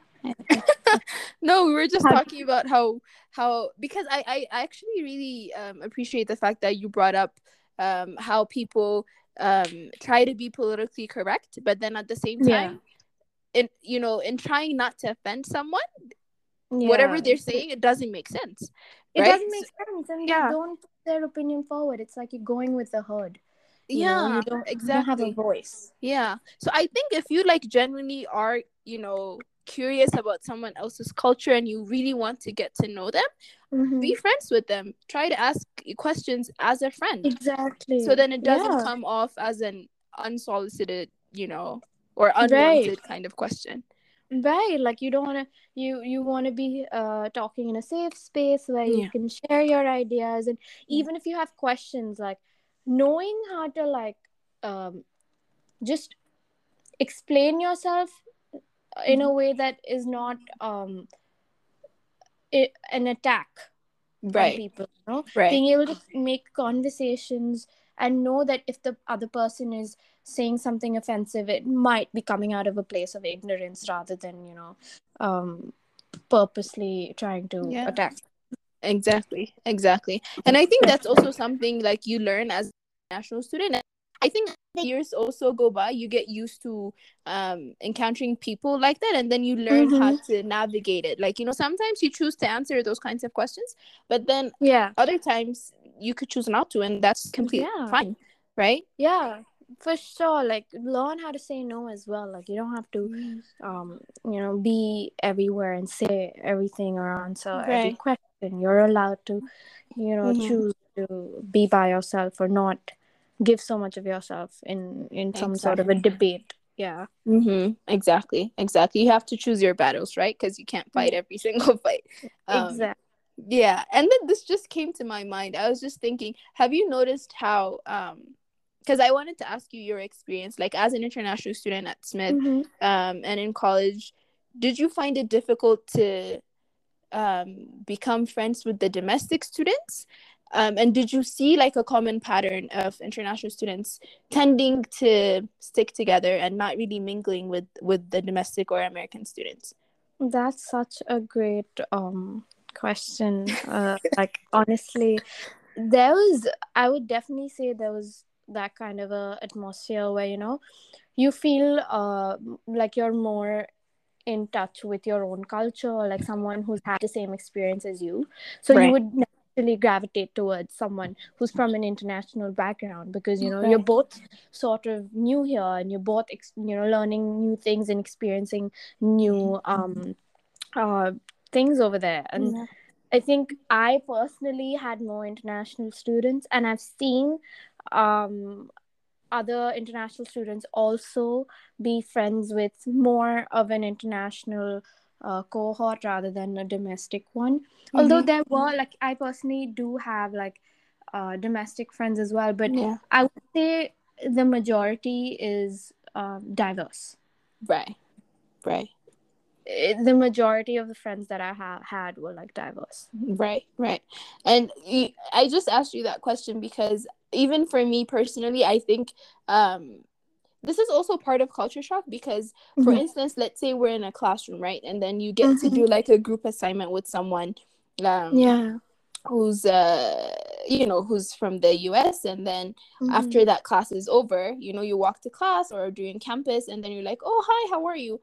No, we were just talking about how how because I I actually really um appreciate the fact that you brought up um how people um try to be politically correct, but then at the same
Yeah.
time, in you know, in trying not to offend someone, whatever they're saying, it doesn't make sense.
it
right?
doesn't make sense and
yeah.
they don't put their opinion forward it's like you're going with the herd you
yeah,
know? you don't
exactly.
you don't have a voice
Yeah. So I think if you like genuinely are, you know, curious about someone else's culture and you really want to get to know them,
Mhm.
be friends with them. Try to ask questions as a friend.
exactly
So then it doesn't
Yeah.
come off as an unsolicited, you know, or unwanted kind of question.
Right like you don't want to you you want to be uh talking in a safe space where you
Yeah.
can share your ideas and even if you have questions like knowing how to like um just explain yourself in
Mm-hmm.
a way that is not um i an attack on
Right.
people you know
Right.
being able to make conversations and know that if the other person is saying something offensive it might be coming out of a place of ignorance rather than you know um purposely trying to
Yeah.
attack
Exactly. Exactly. And I think that's also something like you learn as a national student. I think years also go by, you get used to um encountering people like that and then you learn how
Mhm.
to navigate it. Like, you know, sometimes you choose to answer those kinds of questions, but then
yeah
other times you could choose not to and that's completely
Yeah.
fine. Right?
yeah for sure like learn how to say no as well like you don't have to um you know be everywhere and say everything or answer every question you're allowed to you know
Mhm.
choose to be by yourself or not give so much of yourself in in some sort of a debate yeah
Mm-hmm. Exactly. Exactly. You have to choose your battles, right? Because you can't fight every single fight. Um,
exactly
Yeah, and then this just came to my mind. I was just thinking, have you noticed how um because I wanted to ask you your experience like as an international student at Smith
Mhm.
um and in college, did you find it difficult to um become friends with the domestic students? Um, and did you see like a common pattern of international students tending to stick together and not really mingling with with the domestic or American students?
That's such a great um question. Uh, like honestly, there was I would definitely say there was that kind of a atmosphere where you know you feel uh like you're more in touch with your own culture or like someone who's had the same experience as you. So
Right.
you would naturally gravitate towards someone who's from an international background because you know you're both sort of new here and you're both ex- you know learning new things and experiencing new um uh things over there and
Yeah.
I think I personally had more international students, and I've seen um, other international students also be friends with more of an international uh, cohort rather than a domestic one. Mm-hmm. Although there were like I personally do have like uh, domestic friends as well, but
Yeah.
I would say the majority is um, diverse.
Right. Right.
It- the majority of the friends that I ha- had were like diverse.
Right, right. And I just asked you that question because even for me personally, I think um this is also part of culture shock because for
Mhm.
instance, let's say we're in a classroom, right? And then you get to do like a group assignment with someone um
Yeah.
who's uh you know, who's from the US and then
Mm-hmm.
after that class is over, you know, you walk to class or during campus and then you're like, "Oh, hi, how are you?"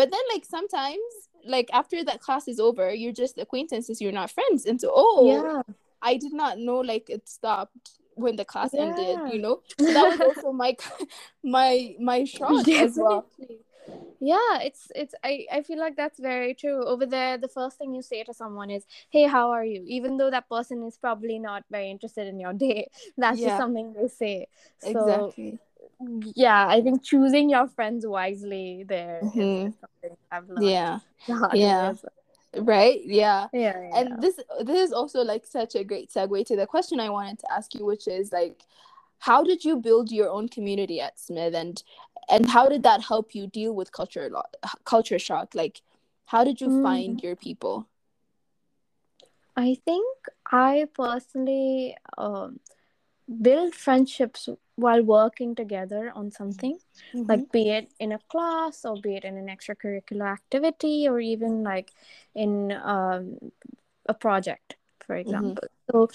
But then like sometimes like after that class is over, you're just acquaintances, you're not friends. And so, oh,
yeah.
I did not know like it stopped when the class ended, you know? So that was also my my my shock as well.
Yeah, it's it's I, I feel like that's very true. Over there, the first thing you say to someone is, Hey, how are you? Even though that person is probably not very interested in your day. That's
Yeah.
just something they say. So
Exactly.
Yeah, I think choosing your friends wisely there is
Mhm.
something I've learned.
Yeah.
the hard way
Yeah. Right? Yeah.
Yeah, yeah.
And this this is also like such a great segue to the question I wanted to ask you, which is like how did you build your own community at Smith and and how did that help you deal with culture lo- culture shock? Like how did you
Mm.
find your people?
I think I personally um, build friendships while working together on something, like be it in a class or be it in an extracurricular activity or even like in um, a project, for example. So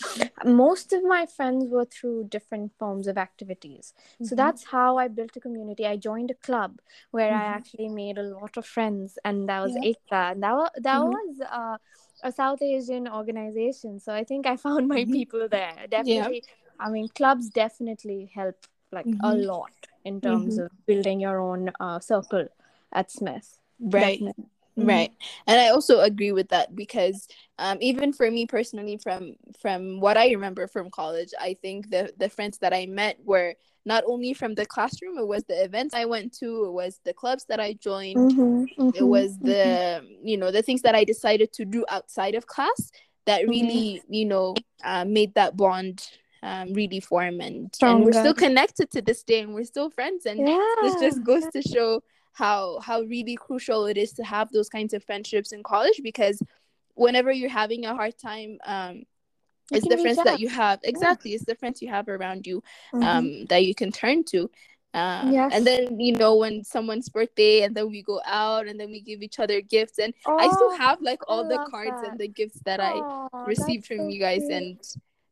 most of my friends were through different forms of activities. So
Mhm.
that's how I built a community. I joined a club where I
Mhm.
actually made a lot of friends, and that was
Yeah.
Ekta, and that was that
Mhm.
was uh, a South Asian organization. So I think I found my people there. Definitely, I mean, clubs definitely help like a
Mhm.
lot in terms of building your own uh, circle at Smith.
right.
Definitely. Mhm.
right and i also agree with that because um even for me personally from from what i remember from college i think the the friends that i met were not only from the classroom it was the events i went to it was the clubs that i joined
Mhm,
it
mhm,
was the you know the things that i decided to do outside of class that
Mhm.
really you know uh, made that bond um, really form and and we're still connected to this day and we're still friends and
yeah.
this just goes to show how how really crucial it is to have those kinds of friendships in college because whenever you're having a hard time um
You
it's the friends that you have exactly it's the friends you have around you
Mhm.
um that you can turn to um,
Yes.
and then you know when someone's birthday and then we go out and then we give each other gifts and i still
Oh,
have like
I
all the cards
that.
and the gifts that i received from
so
you guys
sweet.
and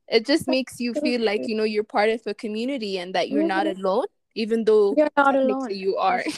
it just makes you feel like you know you're part of a community and that you're not alone even though
You're not alone.
you are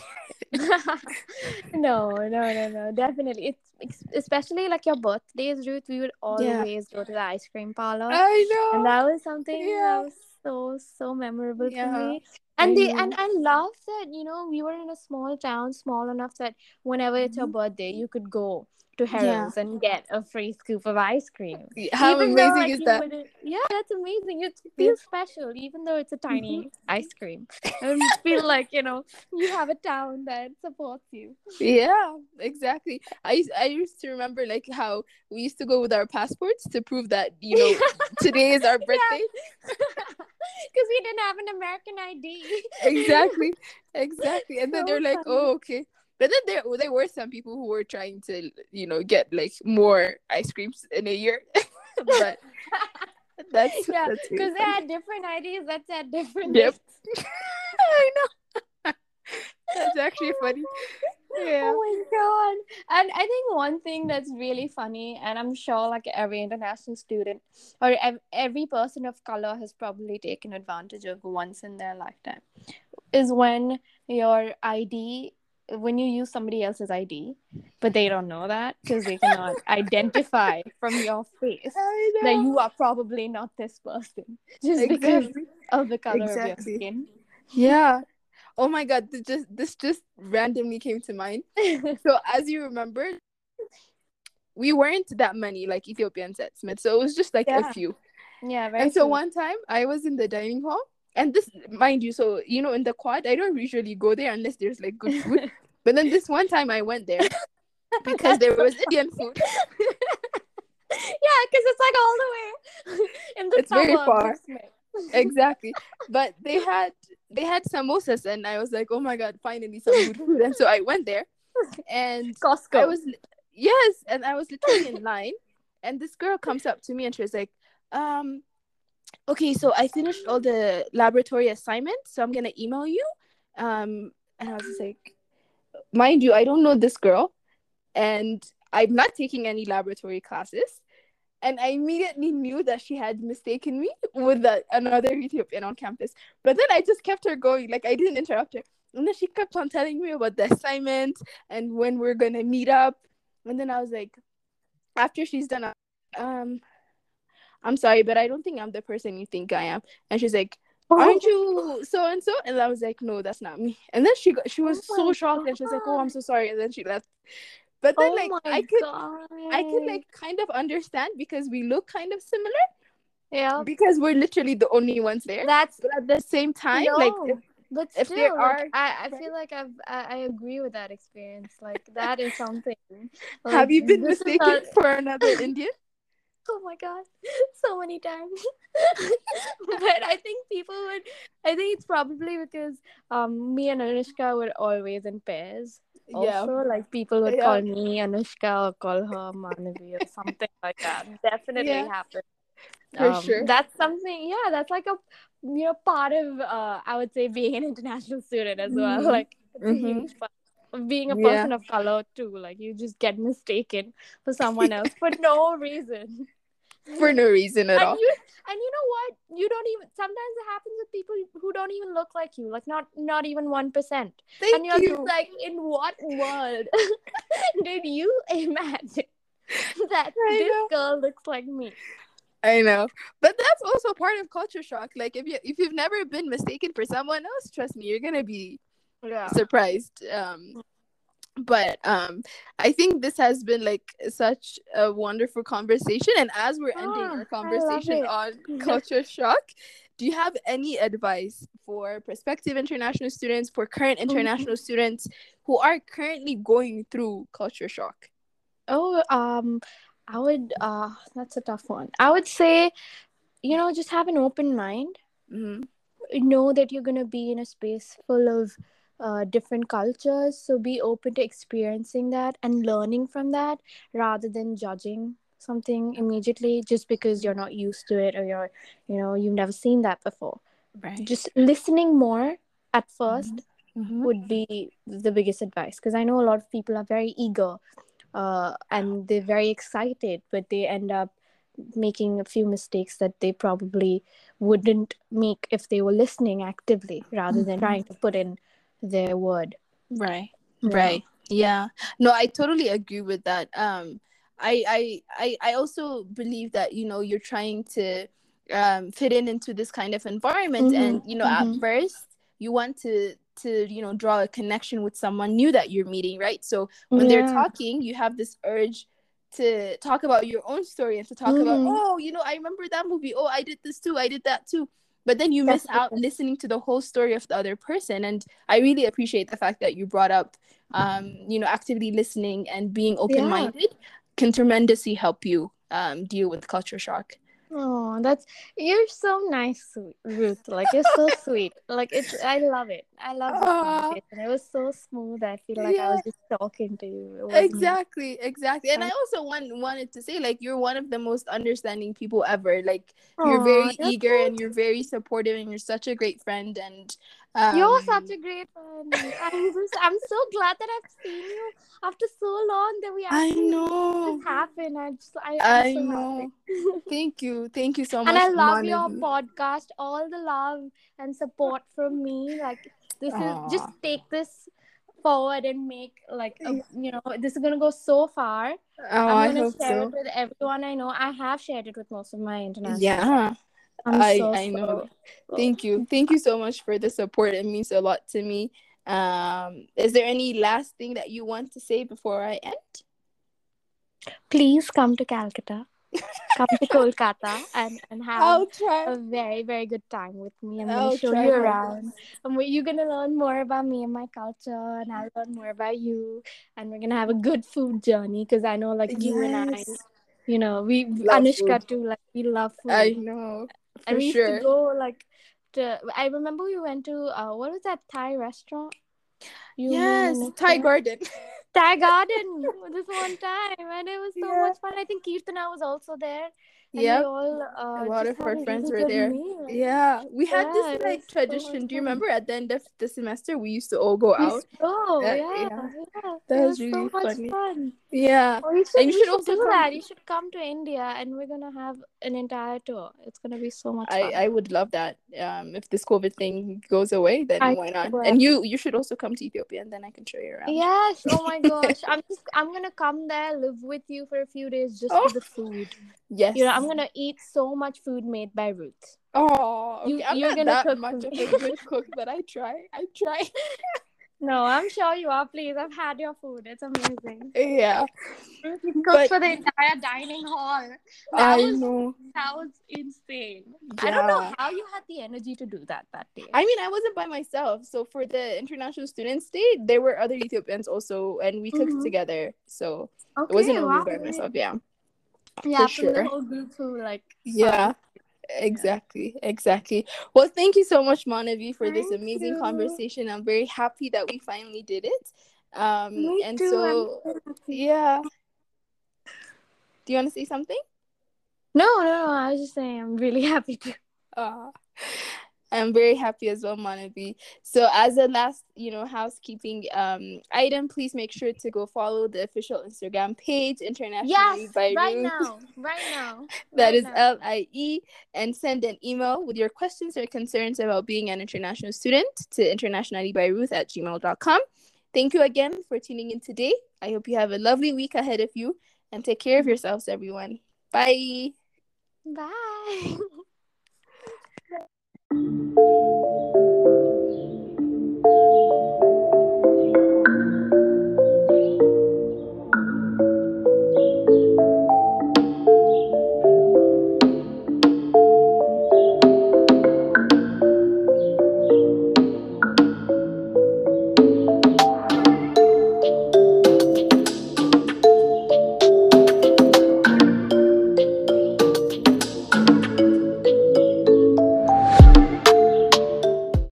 no, no, no, no. Definitely. It's especially like your birthdays, Ruth. We would
Yeah.
always go to the ice cream parlor.
i know
and that was something
Yeah.
that was so so memorable
Yeah,
for me and they and i love that you know we were in a small town small enough that whenever it's your
Mhm.
birthday you could go to Herrell's and get a free scoop of ice cream.
How
Even though,
amazing
like,
is that?
wouldn't- yeah that's amazing. It feels special even though it's a tiny mm-hmm. ice cream. And you feel like you know you have a town that supports you.
Yeah exactly. I used, i used to remember like how we used to go with our passports to prove that you know today is our birthday.
Because we didn't have an american id
exactly exactly. And then
So
they're like
funny.
oh okay but then there there were some people who were trying to you know get like more ice creams in a year but that's
yeah, because
really
they had different IDs that said different.
Yep. i know that's actually funny yeah
Oh my god! And I think one thing that's really funny, and I'm sure like every international student or ev- every person of color has probably taken advantage of once in their lifetime, is when your ID, when you use somebody else's ID, but they don't know that because they cannot identify from your face that you are probably not this person just because of the color of your skin.
yeah. Oh my god this just this just randomly came to mind. So as you remember we weren't that many like Ethiopian smith so it was just like
Yeah.
a few.
Yeah,
and so one time i was in the dining hall and this mind you so you know in the quad i don't usually go there unless there's like good food but then this one time i went there because there was Indian food.
yeah, because it's like all the way in the
It's very far. exactly. But they had they had samosas, and I was like, oh my god, finally some good food. And so I went there, and
Costco.
I was yes, and I was literally in line, and this girl comes up to me and she was like, um, okay, so I finished all the laboratory assignments, so I'm gonna email you. Um, and I was just like, mind you, I don't know this girl, and I'm not taking any laboratory classes. And I immediately knew that she had mistaken me with the, another Ethiopian on campus. But then I just kept her going, like I didn't interrupt her. And then she kept on telling me about the assignment and when we're gonna meet up. And then I was like, after she's done, um, I'm sorry, but I don't think I'm the person you think I am. And she's like, oh aren't you so and so? And I was like, no, that's not me. And then she got, she was
Oh
so shocked and she was like, oh, I'm so sorry. And then she left. But then
oh
like I could
God.
I could like kind of understand because we look kind of similar
yeah.
because we're literally the only ones there.
That's
But at the same time,
no,
like if,
but
if
still,
there
like,
are-
I, I feel like I've I, I agree with that experience. Like that is something.
have you been mistaken
not-
for another Indian?
Oh my god, so many times. but I think people would. I think it's probably because um me and Anushka were always in pairs. Also, like people would
Yeah.
call me Anushka or call her Manavi or something like that. Definitely
Yeah.
happened.
For
Um,
sure.
That's something. Yeah, that's like a you know part of uh I would say being an international student as well.
Mhm.
Like it's a
Mhm.
huge part of being a
Yeah.
person of color too. Like you just get mistaken for someone else for no reason.
For no reason at
and
all.
you and you know what? You don't even sometimes it happens with people who don't even look like you, like not not even one percent. And you're
you.
just like, in what world did you imagine that
I
this
know.
girl looks like me?
I know, but that's also part of culture shock. Like if you if you've never been mistaken for someone else, trust me, you're gonna be
Yeah.
surprised. Um, but um, I think this has been like such a wonderful conversation. And as we're ending
I
our conversation on culture shock, do you have any advice for prospective international students, for current
Mm-hmm.
international students who are currently going through culture shock?
Oh, um, I would. Uh, that's a tough one. I would say, you know, just have an open mind.
hmm
Know that you're gonna be in a space full of uh, different cultures, so be open to experiencing that and learning from that, rather than judging something immediately just because you're not used to it or you're, you know, you've never seen that before.
Right.
Just listening more at 1st
Mhm.
would be the biggest advice because I know a lot of people are very eager uh, and they're very excited, but they end up making a few mistakes that they probably wouldn't make if they were listening actively rather than
Mhm.
trying to put in their word.
Right.
Yeah.
Right. Yeah. No, I totally agree with that. Um I I I I also believe that, you know, you're trying to um fit in into this kind of environment
Mhm,
and, you know, at
mhm.
first you want to to, you know, draw a connection with someone new that you're meeting, right? So when they're talking, you have this urge to talk about your own story and to talk about,
Mhm.
oh, you know, I remember that movie. Oh, I did this too. I did that too. But then you miss out listening to the whole story of the other person. And I really appreciate the fact that you brought up, um, you know, actively listening and being open minded can tremendously help you um, deal with culture shock.
Oh, that's you're so nice, Ruth. Like you're so sweet. Like it's I love it. I love this conversation. It was so smooth. I feel like I was just talking to you.
Exactly, exactly. And I also want, wanted to say, like, you're one of the most understanding people ever. Like, you're very eager
so
and you're very supportive and you're such a great friend. And um,
You're such a great friend. I'm just, I'm so glad that I've seen you after so long that we
I
actually
know.
this happened. I just I,
I
so
know. Thank you. Thank you so much.
and I love your podcast. All the love and support from me. Like this is just take this forward and make like a, you know this is gonna go so far.
Oh, I
I'm gonna
hope
share
so.
it with everyone I know. I have shared it with most of my international.
Yeah,
I'm
I
so
I know. Thank you. Thank you so much for the support. It means a lot to me. Um, is there any last thing that you want to say before I end?
Please come to Calcutta. come to Kolkata and, and have a very, very good time with me. I'm going to show you around. And you're going to learn more about me and my culture, and I'll learn more about you. And we're going to have a good food journey because I know, like, you and I, you know, we,
Love
Anushka
food.
too, like, we love food.
I know. For
and we
sure.
used to go, like, to, I remember we went to, uh, what was that Thai restaurant? You,
yes, Thai garden.
Thai Garden this one time, and it was so
Yeah.
much fun. I think Kirtana was also there. Yeah, all uh,
A lot of our friends were there.
meal.
Yeah, we had
Yeah,
this like
was so
tradition. Do you remember at the end of the semester we used to all go
We
out?
so,
Uh,
yeah,
yeah. That
it
was
was so
really
much
funny.
fun.
Yeah,
Oh, you should,
and you
you
should
should
also
do
come.
that. You should come to India, and we're gonna have an entire tour. It's gonna be so much
I
fun.
I would love that. Um, if this COVID thing goes away, then
I
why not?
swear.
And you you should also come to Ethiopia, and then I can show you around.
Yes. Oh my gosh. I'm just. I'm gonna come there, live with you for a few days just
Oh.
for the food.
Yes.
You know, I'm gonna eat so much food made by Ruth.
Oh, okay.
You-
not
gonna
that
cook
much of a good cook, but I try. I try.
No, I'm sure you are. Please, I've had your food. It's amazing.
yeah,
You cooked
But-
for the entire dining hall. That
I
was
know.
that was insane. I don't know how you had the energy to do that that day.
I mean, I wasn't by myself. So for the international students day, there were other Ethiopians also, and we cooked
Mhm.
together. So
okay,
it wasn't only
wow.
by myself. Yeah.
Yeah,
for
from the
sure.
whole group who like.
Yeah. Exactly, exactly. Well, thank you so much, Manavi, for this amazing
you.
conversation. I'm very happy that we finally did it. Um,
Me
and
too.
so
so
yeah. Do you want to say something?
No, no, no. I was just saying I'm really happy to.
Uh, I'm very happy as well, Manavi. So, as a last, you know, housekeeping um item, please make sure to go follow the official Instagram page, Internationally
Yes,
by
right now, right now.
that
right
is L I E, and send an email with your questions or concerns about being an international student to internationally by Ruth at gmail.com. Thank you again for tuning in today. I hope you have a lovely week ahead of you and take care of yourselves, everyone. Bye.
Bye. Thank you.